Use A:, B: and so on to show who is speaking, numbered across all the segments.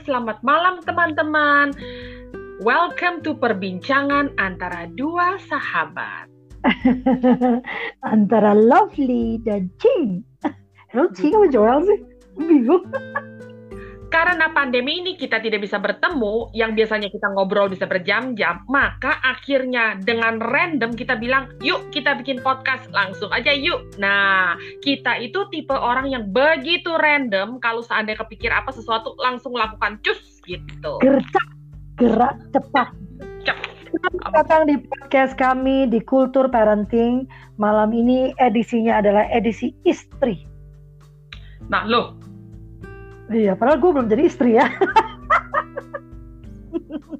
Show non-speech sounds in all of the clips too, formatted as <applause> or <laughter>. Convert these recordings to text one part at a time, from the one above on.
A: selamat malam teman-teman. Welcome to perbincangan antara dua sahabat. <laughs>
B: antara Lovely dan Ching. Lo Ching apa Joel sih? Bingung.
A: Karena pandemi ini kita tidak bisa bertemu, yang biasanya kita ngobrol bisa berjam-jam, maka akhirnya dengan random kita bilang, yuk kita bikin podcast langsung aja yuk. Nah, kita itu tipe orang yang begitu random, kalau seandainya kepikir apa sesuatu langsung lakukan cus gitu.
B: Gercep, gerak cepat. Selamat datang di podcast kami di Kultur Parenting. Malam ini edisinya adalah edisi istri.
A: Nah, loh,
B: Iya, padahal gue belum jadi istri ya.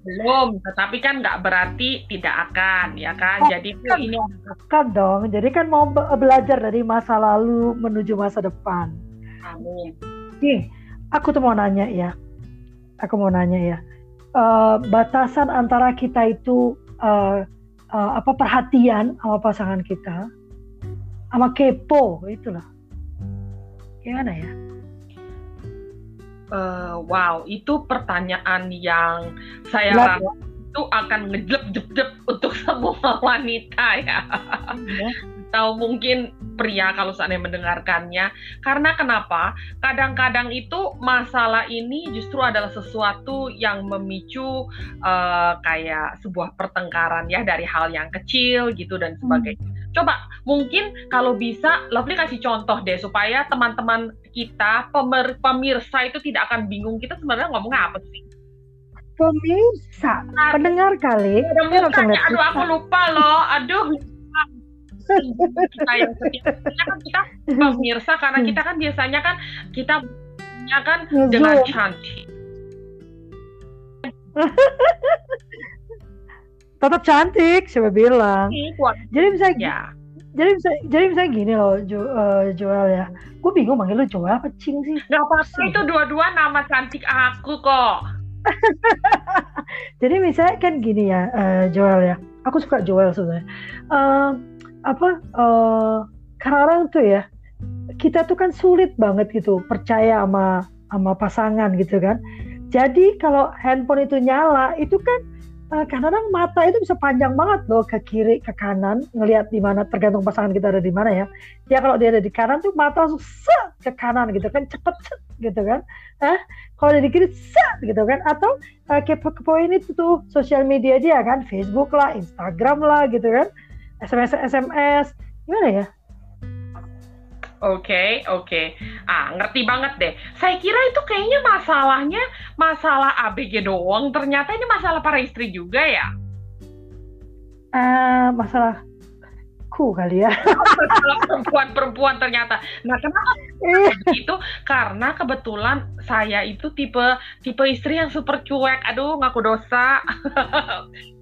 A: belum, tetapi kan nggak berarti tidak akan, ya kan?
B: Oh,
A: Jadi
B: kan.
A: ini
B: kan dong, jadi kan mau be- belajar dari masa lalu menuju masa depan.
A: amin.
B: Nih, aku tuh mau nanya ya. Aku mau nanya ya. Eh, batasan antara kita itu eh, eh, apa perhatian sama pasangan kita, sama kepo itulah. Gimana ya?
A: Eh, wow, itu pertanyaan yang saya rasa itu akan jep untuk <laughs> semua wanita ya.
B: ya.
A: Atau mungkin pria kalau seandainya mendengarkannya. Karena kenapa? Kadang-kadang itu masalah ini justru adalah sesuatu yang memicu eh, kayak sebuah pertengkaran ya dari hal yang kecil gitu dan sebagainya. Coba mungkin kalau bisa Lovely kasih contoh deh supaya teman-teman kita pemer- pemirsa itu tidak akan bingung kita sebenarnya ngomong apa sih?
B: Pemirsa, pendengar kali.
A: Mukanya,
B: lihat
A: aduh aku lupa loh, aduh. kita yang kan kita pemirsa karena kita kan biasanya kan kita punya kan
B: Ngezoom.
A: dengan cantik. <laughs>
B: Tetap cantik, siapa bilang. Jadi bisa
A: ya.
B: Jadi bisa jadi bisa gini loh Jo, eh, Joel ya. Gue bingung manggil lu Joel apa Cing sih?
A: Gak apa-apa itu dua-dua nama cantik aku kok. <laughs>
B: Jadi misalnya kan gini ya eh, Joel ya. Aku suka Joel sebenarnya. Eh, apa eh kadang-kadang tuh ya kita tuh kan sulit banget gitu percaya sama sama pasangan gitu kan. Jadi kalau handphone itu nyala itu kan eh, kadang-kadang mata itu bisa panjang banget loh ke kiri ke kanan. Ngelihat di mana tergantung pasangan kita ada di mana ya. Ya kalau dia ada di kanan tuh mata langsung set ke kanan gitu kan. Cepet set gitu kan. Eh kalau ada di kiri set gitu kan. Atau uh, kepo-kepoin itu tuh sosial media dia kan. Facebook lah, Instagram lah gitu kan, SMS SMS gimana ya?
A: Oke, oke. Ah, ngerti banget deh. Saya kira itu kayaknya masalahnya masalah ABG doang. Ternyata ini masalah para istri juga ya.
B: Eh masalah ku kali ya. <laughs>
A: Masalah perempuan-perempuan ternyata. Nah, kenapa
B: Eh,
A: itu karena kebetulan saya itu tipe tipe istri yang super cuek. Aduh, ngaku dosa.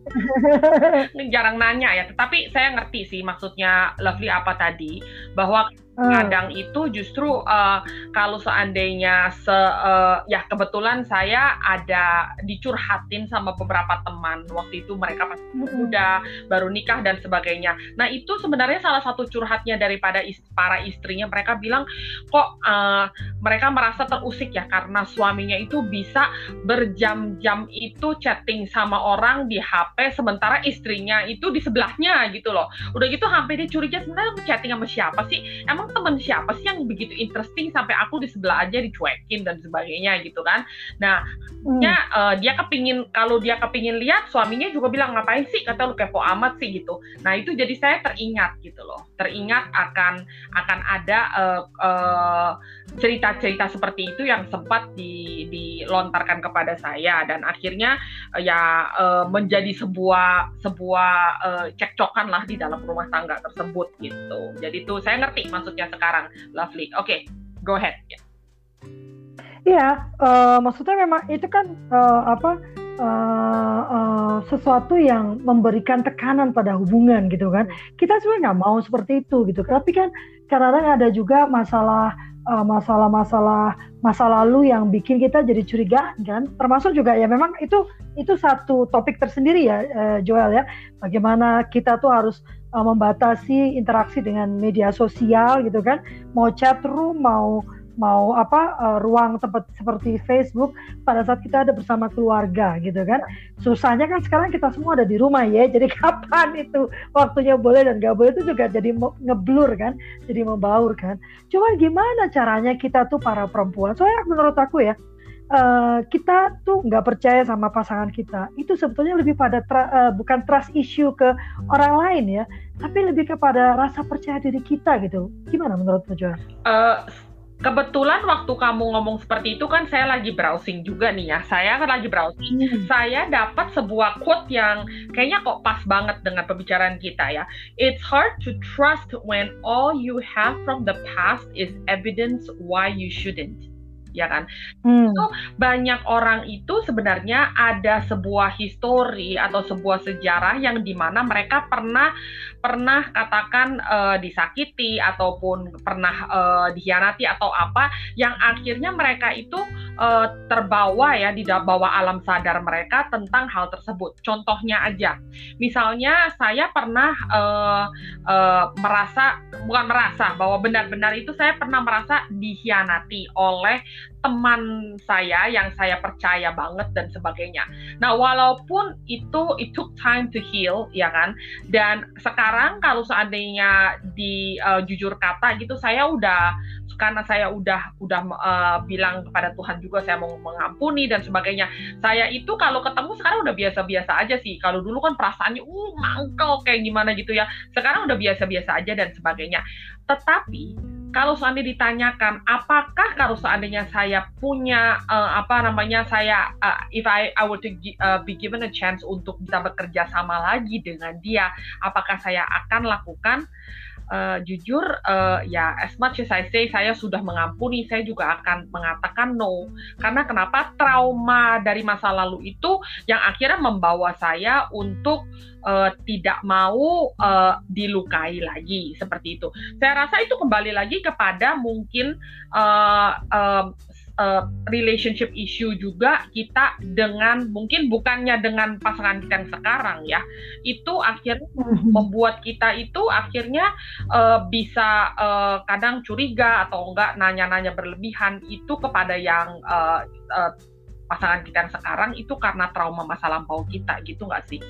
A: <laughs> Jarang nanya ya. Tetapi saya ngerti sih maksudnya Lovely apa tadi bahwa kadang itu justru eh, kalau seandainya se eh, ya kebetulan saya ada dicurhatin sama beberapa teman waktu itu mereka masih muda baru nikah dan sebagainya. Nah itu sebenarnya salah satu curhatnya daripada is- para istrinya mereka bilang kok eh, mereka merasa terusik ya karena suaminya itu bisa berjam-jam itu chatting sama orang di HP sementara istrinya itu di sebelahnya gitu loh. Udah gitu sampai dia curiga sebenarnya chatting sama siapa sih? Emang temen siapa sih yang begitu interesting sampai aku di sebelah aja dicuekin dan sebagainya gitu kan? Nah
B: Hmm.
A: ya eh, dia kepingin kalau dia kepingin lihat suaminya juga bilang ngapain sih? Kata lu kepo amat sih gitu. Nah itu jadi saya teringat gitu loh. Teringat akan akan ada eh, eh, cerita-cerita seperti itu yang sempat di, dilontarkan kepada saya. Dan akhirnya eh, ya eh, menjadi sebuah sebuah eh, cekcokan lah di dalam rumah tangga tersebut gitu. Jadi tuh saya ngerti maksudnya sekarang lovely oke go ahead ya.
B: Iya, eh, maksudnya memang itu kan eh, apa eh, eh, sesuatu yang memberikan tekanan pada hubungan gitu kan. Kita sebenarnya nggak mau seperti itu gitu. Tapi kan kadang-kadang ada juga masalah masalah-masalah masa lalu yang bikin kita jadi curiga kan. Termasuk juga ya memang itu itu satu topik tersendiri ya eh, Joel ya. Bagaimana kita tuh harus eh, membatasi interaksi dengan media sosial gitu kan. Mau chat room, mau mau apa uh, ruang tempat seperti Facebook pada saat kita ada bersama keluarga gitu kan. Susahnya kan sekarang kita semua ada di rumah ya. <laughs> Jadi kapan itu waktunya boleh dan gak boleh itu juga jadi ngeblur kan, jadi membaur kan. Cuman gimana caranya kita tuh para perempuan? Soalnya menurut aku ya uh, kita tuh nggak percaya sama pasangan kita itu sebetulnya lebih pada tra, uh, bukan trust issue ke orang lain ya tapi lebih kepada rasa percaya diri kita gitu gimana menurut Joel? Uh,
A: Kebetulan waktu kamu ngomong seperti itu kan saya lagi browsing juga nih ya. Saya kan lagi browsing. Hmm. Saya dapat sebuah quote yang kayaknya kok pas banget dengan pembicaraan kita ya. It's hard to trust when all you have from the past is evidence why you shouldn't ya kan? Hmm. Itu banyak orang itu sebenarnya ada sebuah histori atau sebuah sejarah yang di mana mereka pernah pernah katakan uh, disakiti ataupun pernah uh, dikhianati atau apa yang akhirnya mereka itu uh, terbawa ya di bawah alam sadar mereka tentang hal tersebut. Contohnya aja, misalnya saya pernah uh, uh, merasa bukan merasa bahwa benar-benar itu saya pernah merasa dikhianati oleh teman saya yang saya percaya banget dan sebagainya. Nah, walaupun itu it took time to heal ya kan. Dan sekarang kalau seandainya di uh, jujur kata gitu saya udah karena saya udah udah uh, bilang kepada Tuhan juga saya mau mengampuni dan sebagainya. Saya itu kalau ketemu sekarang udah biasa-biasa aja sih. Kalau dulu kan perasaannya uh mangkel kayak gimana gitu ya. Sekarang udah biasa-biasa aja dan sebagainya. Tetapi kalau seandainya ditanyakan apakah kalau seandainya saya punya uh, apa namanya saya uh, if I I were to uh, be given a chance untuk bisa bekerja sama lagi dengan dia apakah saya akan lakukan uh, jujur uh, ya as much as I say saya sudah mengampuni saya juga akan mengatakan no. Karena kenapa? Trauma dari masa lalu itu yang akhirnya membawa saya untuk uh, tidak mau uh, dilukai lagi. Seperti itu. Saya rasa itu kembali lagi kepada mungkin uh, uh, uh, relationship issue juga kita dengan mungkin bukannya dengan pasangan kita yang sekarang ya itu akhirnya mm-hmm. membuat kita itu akhirnya uh, bisa uh, kadang curiga atau enggak nanya-nanya berlebihan itu kepada yang uh, uh, pasangan kita yang sekarang itu karena trauma masa lampau kita gitu nggak sih?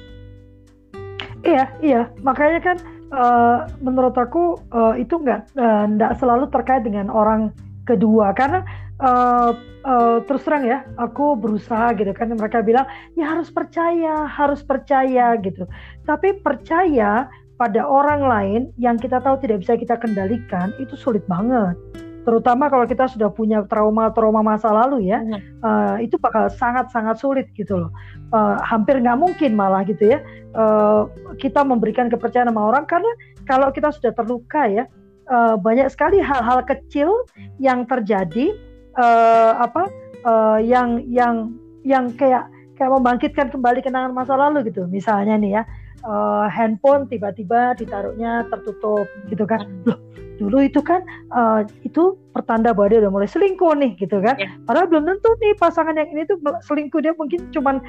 B: Iya iya makanya kan uh, menurut aku uh, itu nggak uh, selalu terkait dengan orang kedua karena uh, uh, terus terang ya aku berusaha gitu kan. Mereka bilang ya harus percaya harus percaya gitu. Tapi percaya pada orang lain yang kita tahu tidak bisa kita kendalikan itu sulit banget. Terutama kalau kita sudah punya trauma-trauma masa lalu ya uh, itu bakal sangat-sangat sulit gitu loh. Uh, hampir nggak mungkin malah gitu ya uh, kita memberikan kepercayaan sama orang. Karena kalau kita sudah terluka ya uh, banyak sekali hal-hal kecil yang terjadi uh, apa uh, yang yang yang kayak kayak membangkitkan kembali kenangan masa lalu gitu. Misalnya nih ya uh, handphone tiba-tiba ditaruhnya tertutup gitu kan. Loh dulu itu kan uh, itu pertanda bahwa dia udah mulai selingkuh nih gitu kan. Yeah. padahal belum tentu nih pasangan yang ini tuh selingkuh dia mungkin cuman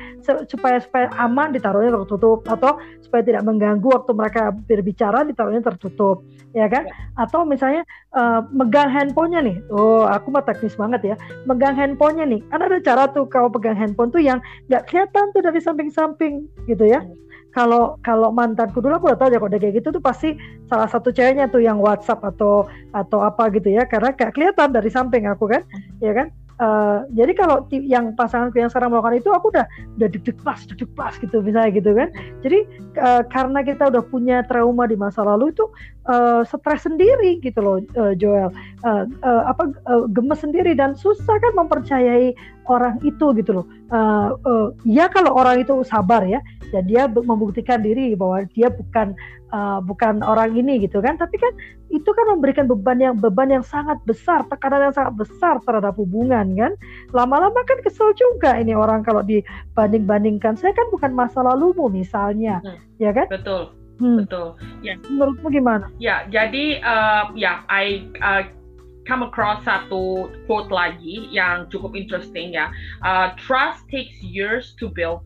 B: supaya supaya aman ditaruhnya tertutup atau supaya tidak mengganggu waktu mereka berbicara ditaruhnya tertutup ya kan? Yeah. atau misalnya uh, megang handphonenya nih. Oh aku mah teknis banget ya. Megang handphonenya nih. Kan ada cara tuh kau pegang handphone tuh yang nggak kelihatan tuh dari samping-samping gitu ya. Yeah kalau kalau mantanku dulu aku udah tahu ya kalau kayak gitu tuh pasti salah satu ceweknya tuh yang WhatsApp atau atau apa gitu ya. Karena kayak kelihatan dari samping aku kan ya kan Uh, jadi kalau yang pasanganku yang sekarang melakukan itu aku udah udah deg-deg pas deg pas gitu misalnya gitu kan. Jadi uh, karena kita udah punya trauma di masa lalu itu uh, stres sendiri gitu loh uh, Joel. Uh, uh, apa uh, gemes sendiri dan susah kan mempercayai orang itu gitu loh. Uh, uh, ya kalau orang itu sabar ya dan dia membuktikan diri bahwa dia bukan uh, bukan orang ini gitu kan. Tapi kan itu kan memberikan beban yang beban yang sangat besar tekanan yang sangat besar terhadap hubungan kan lama-lama kan kesel juga ini orang kalau dibanding-bandingkan saya kan bukan masa lalumu misalnya hmm. ya kan
A: betul hmm. betul
B: ya menurutmu gimana
A: ya jadi uh, ya I uh, come across satu quote lagi yang cukup interesting ya. Uh, trust takes years to build,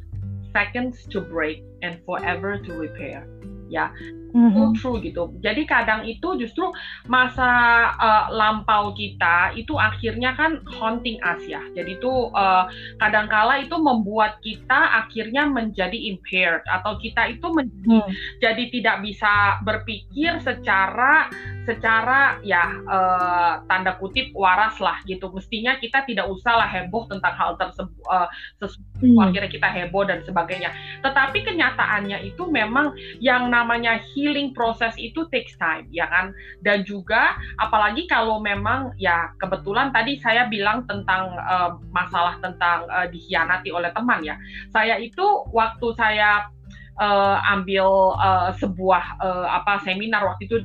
A: seconds to break, and forever to repair. Ya, mm-hmm. true gitu. Jadi kadang itu justru masa uh, lampau kita itu akhirnya kan haunting us ya. Jadi itu uh, kadangkala itu membuat kita akhirnya menjadi impaired atau kita itu menjadi mm. jadi tidak bisa berpikir secara secara ya uh, tanda kutip waras lah gitu. Mestinya kita tidak usah lah heboh tentang hal tersebut uh, sesuatu mm. akhirnya kita heboh dan sebagainya. Tetapi kenyataannya itu memang yang namanya healing proses itu takes time ya kan? Dan juga apalagi kalau memang ya kebetulan tadi saya bilang tentang uh, masalah tentang uh, dikhianati oleh teman ya. Saya itu waktu saya uh, ambil uh, sebuah uh, apa seminar. Waktu itu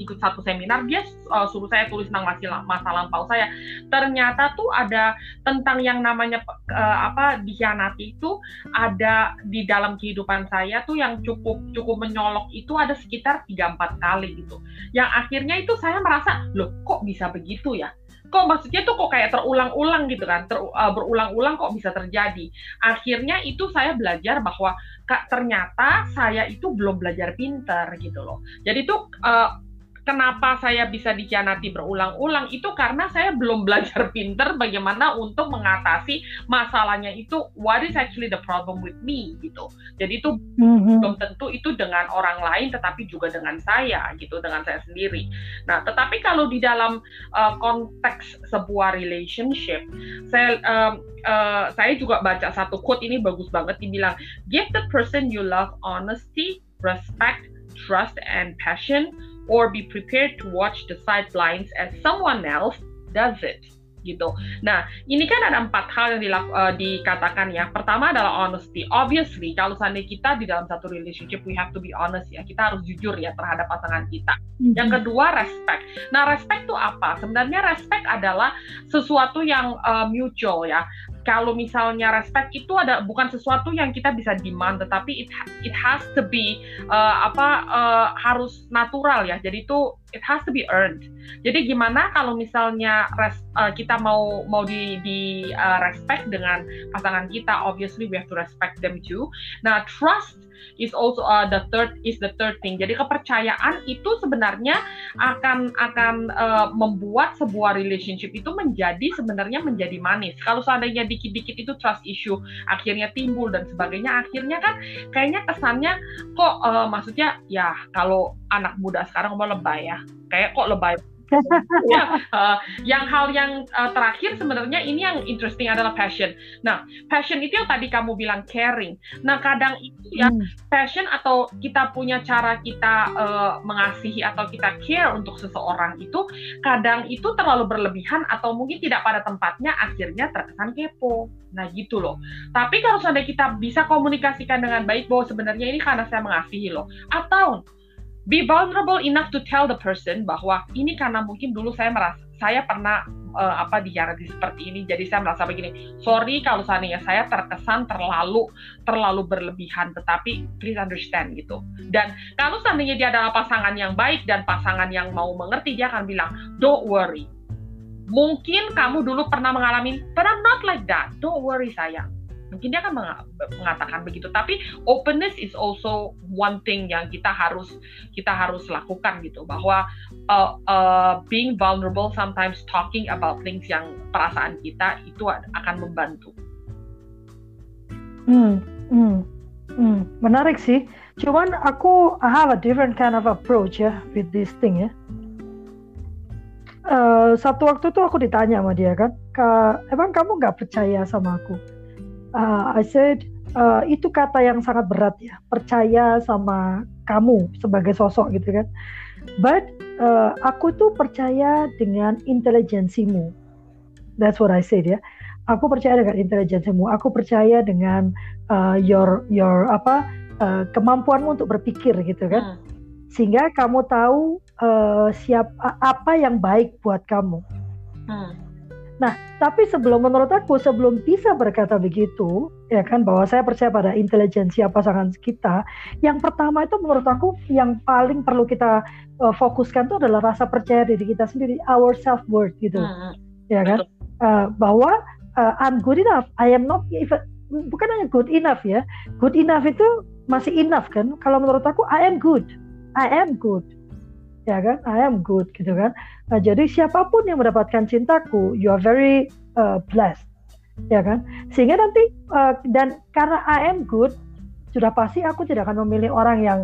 A: ikut satu seminar dia uh, suruh saya tulis tentang masa, masa lampau saya. Ternyata tuh ada tentang yang namanya uh, apa dikhianati itu ada di dalam kehidupan saya tuh yang cukup cukup menyolok itu ada sekitar 3-4 kali gitu. Yang akhirnya itu saya merasa loh kok bisa begitu ya? Kok maksudnya tuh kok kayak terulang-ulang gitu kan? Ter, uh, berulang-ulang kok bisa terjadi? Akhirnya itu saya belajar bahwa kak ternyata saya itu belum belajar pinter gitu loh. Jadi tuh uh, kenapa saya bisa dikhianati berulang-ulang itu karena saya belum belajar <laughs> pinter bagaimana untuk mengatasi masalahnya itu what is actually the problem with me gitu. Jadi itu mm-hmm. belum tentu itu dengan orang lain tetapi juga dengan saya gitu, dengan saya sendiri. Nah, tetapi kalau di dalam uh, konteks sebuah relationship, saya um, uh, saya juga baca satu quote ini bagus banget dibilang give the person you love honesty, respect, trust and passion or be prepared to watch the sidelines as someone else does it gitu. Nah, ini kan ada empat hal yang dilak, uh, dikatakan ya. Pertama adalah honesty. Obviously, kalau seandainya kita di dalam satu relationship, we have to be honest ya. Kita harus jujur ya terhadap pasangan kita. Mm-hmm. Yang kedua, respect. Nah, respect itu apa? Sebenarnya respect adalah sesuatu yang uh, mutual ya kalau misalnya respect itu ada bukan sesuatu yang kita bisa demand tetapi it it has to be uh, apa uh, harus natural ya. Jadi itu it has to be earned jadi gimana kalau misalnya res, uh, kita mau mau di di uh, respect dengan pasangan kita obviously we have to respect them too nah trust is also uh, the third is the third thing. Jadi kepercayaan itu sebenarnya akan akan uh, membuat sebuah relationship itu menjadi sebenarnya menjadi manis. Kalau seandainya dikit-dikit itu trust issue akhirnya timbul dan sebagainya, akhirnya kan kayaknya kesannya kok uh, maksudnya ya kalau anak muda sekarang mau lebay ya, kayak kok lebay <laughs> ya, uh, yang hal yang uh, terakhir sebenarnya ini yang interesting adalah passion. Nah, passion itu yang tadi kamu bilang caring. Nah, kadang itu ya hmm. passion atau kita punya cara kita uh, mengasihi atau kita care untuk seseorang itu kadang itu terlalu berlebihan atau mungkin tidak pada tempatnya akhirnya terkesan kepo. Nah, gitu loh. Tapi kalau seandainya kita bisa komunikasikan dengan baik bahwa sebenarnya ini karena saya mengasihi loh atau be vulnerable enough to tell the person bahwa ini karena mungkin dulu saya merasa saya pernah uh, apa dihianati seperti ini. Jadi saya merasa begini sorry kalau seandainya saya terkesan terlalu terlalu berlebihan tetapi please understand gitu. Dan kalau seandainya dia adalah pasangan yang baik dan pasangan yang mau mengerti dia akan bilang don't worry. Mungkin kamu dulu pernah mengalami but I'm not like that. Don't worry sayang mungkin dia akan mengatakan begitu. Tapi openness is also one thing yang kita harus kita harus lakukan gitu. Bahwa uh, uh, being vulnerable sometimes talking about things yang perasaan kita itu akan membantu.
B: Hmm, hmm, hmm. menarik sih. Cuman aku I have a different kind of approach ya with this thing ya. Uh, satu waktu tuh aku ditanya sama dia kan, emang kamu nggak percaya sama aku? Uh, I said uh, itu kata yang sangat berat ya. Percaya sama kamu sebagai sosok gitu kan. But uh, aku tuh percaya dengan intelijensimu. That's what I said ya. Aku percaya dengan intelijensimu. Aku percaya dengan uh, your your apa uh, kemampuanmu untuk berpikir gitu kan. Hmm. sehingga kamu tahu uh, siap apa yang baik buat kamu. Hmm Nah, tapi sebelum menurut aku sebelum bisa berkata begitu, ya kan bahwa saya percaya pada intelijensi pasangan kita, yang pertama itu menurut aku yang paling perlu kita uh, fokuskan itu adalah rasa percaya diri kita sendiri, our self worth gitu, hmm. ya kan, uh, bahwa uh, I'm good enough, I am not even bukan hanya good enough ya, good enough itu masih enough kan? Kalau menurut aku I am good, I am good ya kan? I am good gitu kan? Nah, jadi siapa pun yang mendapatkan cintaku you are very uh, blessed ya kan? Sehingga nanti uh, dan karena I am good sudah pasti aku tidak akan memilih orang yang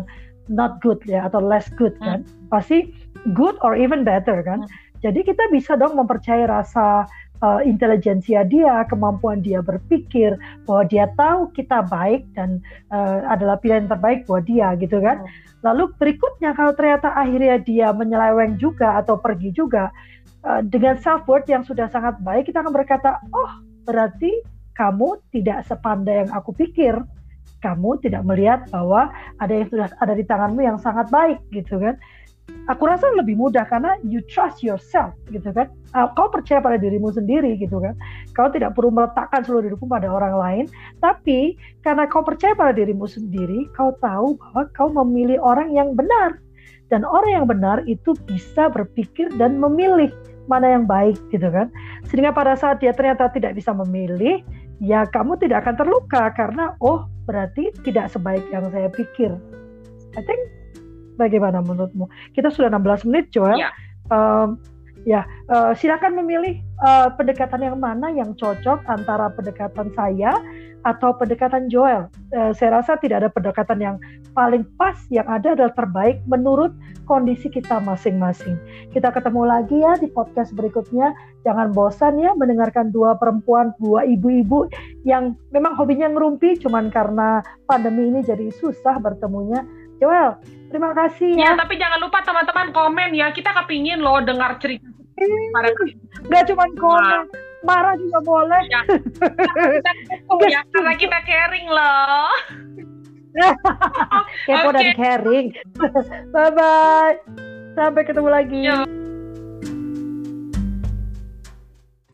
B: not good ya atau less good kan? Hmm. pasti good or even better kan? Hmm. jadi kita bisa dong mempercayai rasa uh, intelijensia dia, kemampuan dia berpikir bahwa dia tahu kita baik dan uh, adalah pilihan terbaik buat dia gitu kan. Hmm. Lalu berikutnya kalau ternyata akhirnya dia menyeleweng juga atau pergi juga uh, dengan self worth yang sudah sangat baik kita akan berkata, "Oh, berarti kamu tidak sepandai yang aku pikir." Kamu tidak melihat bahwa ada yang sudah ada di tanganmu yang sangat baik gitu kan aku rasa lebih mudah karena you trust yourself gitu kan? Uh, kau percaya pada dirimu sendiri gitu kan? Kau tidak perlu meletakkan seluruh dirimu pada orang lain. Tapi karena kau percaya pada dirimu sendiri kau tahu bahwa kau memilih orang yang benar. Dan orang yang benar itu bisa berpikir dan memilih mana yang baik gitu kan? Sehingga pada saat dia ternyata tidak bisa memilih ya kamu tidak akan terluka karena oh berarti tidak sebaik yang saya pikir. I think Bagaimana menurutmu? Kita sudah 16 menit, Joel. Ya. Um, ya, uh, silakan memilih uh, pendekatan yang mana yang cocok antara pendekatan saya atau pendekatan Joel. Uh, saya rasa tidak ada pendekatan yang paling pas, yang ada adalah terbaik menurut kondisi kita masing-masing. Kita ketemu lagi ya di podcast berikutnya. Jangan bosan ya mendengarkan dua perempuan, dua ibu-ibu yang memang hobinya ngerumpi, cuman karena pandemi ini jadi susah bertemunya. Joel, Terima kasih ya.
A: Ya, tapi jangan lupa teman-teman komen ya. Kita kepingin loh dengar cerita.
B: Eh, Gak cuma komen, marah juga boleh. Ya.
A: Kita ya, karena kita caring loh. <laughs>
B: Kepo okay. dan caring. <laughs> Bye-bye. Sampai ketemu lagi. Yo.